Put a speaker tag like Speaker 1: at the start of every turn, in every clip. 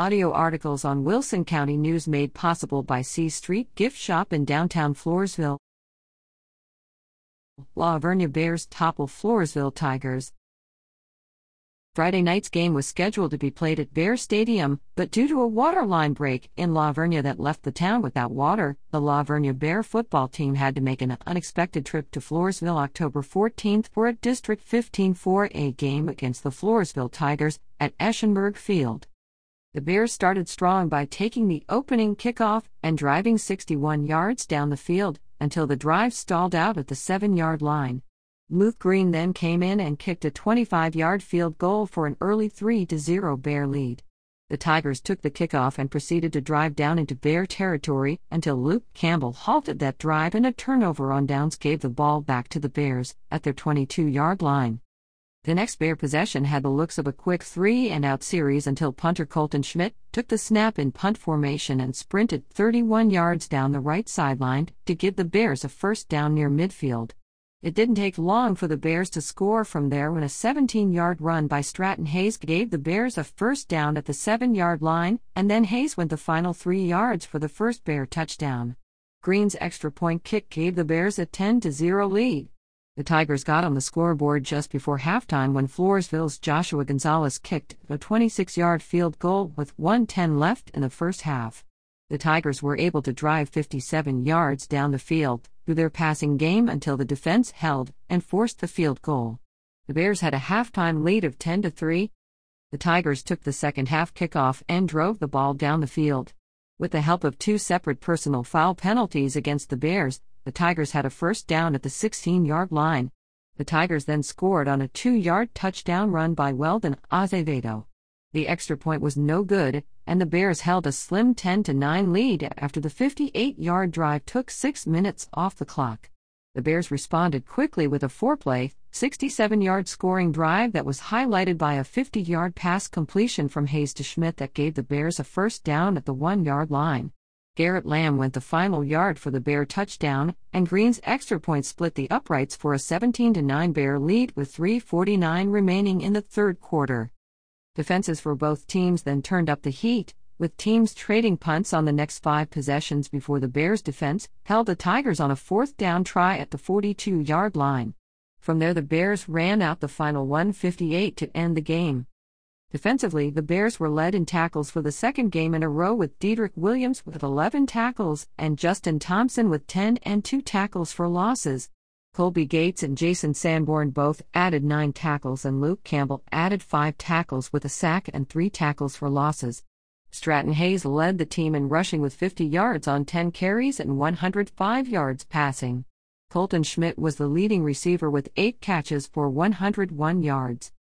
Speaker 1: audio articles on Wilson County News made possible by C Street Gift Shop in downtown Floresville. La Vernia Bears topple Floresville Tigers. Friday night's game was scheduled to be played at Bear Stadium, but due to a water line break in La Vernia that left the town without water, the La Vernia Bear football team had to make an unexpected trip to Floresville October 14th for a District 15 4A game against the Floresville Tigers at Eschenberg Field. The Bears started strong by taking the opening kickoff and driving 61 yards down the field until the drive stalled out at the 7 yard line. Luke Green then came in and kicked a 25 yard field goal for an early 3 0 Bear lead. The Tigers took the kickoff and proceeded to drive down into Bear territory until Luke Campbell halted that drive and a turnover on downs gave the ball back to the Bears at their 22 yard line. The next Bear possession had the looks of a quick three and out series until punter Colton Schmidt took the snap in punt formation and sprinted 31 yards down the right sideline to give the Bears a first down near midfield. It didn't take long for the Bears to score from there when a 17 yard run by Stratton Hayes gave the Bears a first down at the 7 yard line, and then Hayes went the final three yards for the first Bear touchdown. Green's extra point kick gave the Bears a 10 0 lead. The Tigers got on the scoreboard just before halftime when Floresville's Joshua Gonzalez kicked a 26 yard field goal with 110 left in the first half. The Tigers were able to drive 57 yards down the field, through their passing game until the defense held and forced the field goal. The Bears had a halftime lead of 10 to 3. The Tigers took the second half kickoff and drove the ball down the field. With the help of two separate personal foul penalties against the Bears, the Tigers had a first down at the 16 yard line. The Tigers then scored on a two yard touchdown run by Weldon Azevedo. The extra point was no good, and the Bears held a slim 10 9 lead after the 58 yard drive took six minutes off the clock. The Bears responded quickly with a four play, 67 yard scoring drive that was highlighted by a 50 yard pass completion from Hayes to Schmidt that gave the Bears a first down at the one yard line. Garrett Lamb went the final yard for the Bear touchdown, and Green's extra point split the uprights for a 17 9 Bear lead with 3.49 remaining in the third quarter. Defenses for both teams then turned up the heat, with teams trading punts on the next five possessions before the Bears' defense held the Tigers on a fourth down try at the 42 yard line. From there, the Bears ran out the final 158 to end the game. Defensively, the Bears were led in tackles for the second game in a row with Diedrich Williams with 11 tackles and Justin Thompson with 10 and 2 tackles for losses. Colby Gates and Jason Sanborn both added nine tackles, and Luke Campbell added five tackles with a sack and three tackles for losses. Stratton Hayes led the team in rushing with 50 yards on 10 carries and 105 yards passing. Colton Schmidt was the leading receiver with eight catches for 101 yards.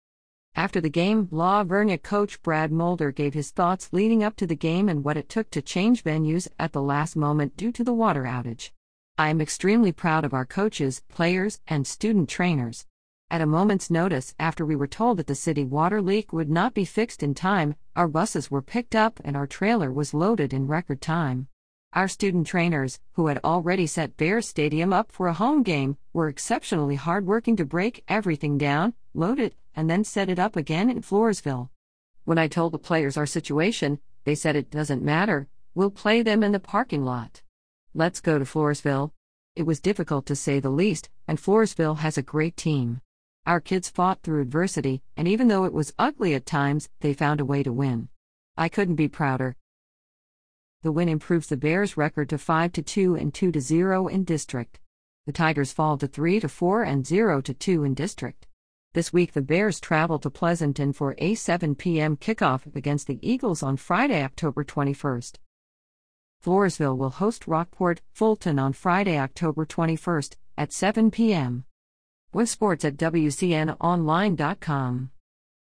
Speaker 1: After the game, La Vernia coach Brad Mulder gave his thoughts leading up to the game and what it took to change venues at the last moment due to the water outage. I am extremely proud of our coaches, players, and student trainers. At a moment's notice, after we were told that the city water leak would not be fixed in time, our buses were picked up and our trailer was loaded in record time. Our student trainers, who had already set Bear Stadium up for a home game, were exceptionally hardworking to break everything down, load it, and then set it up again in Floresville. When I told the players our situation, they said it doesn't matter, we'll play them in the parking lot. Let's go to Floresville. It was difficult to say the least, and Floresville has a great team. Our kids fought through adversity, and even though it was ugly at times, they found a way to win. I couldn't be prouder. The win improves the Bears' record to 5 to 2 and 2 to 0 in district. The Tigers fall to 3 to 4 and 0 to 2 in district. This week the Bears travel to Pleasanton for a 7 p.m. kickoff against the Eagles on Friday, October 21st. Floresville will host Rockport Fulton on Friday, October 21st at 7 p.m. With sports at WCNOnline.com.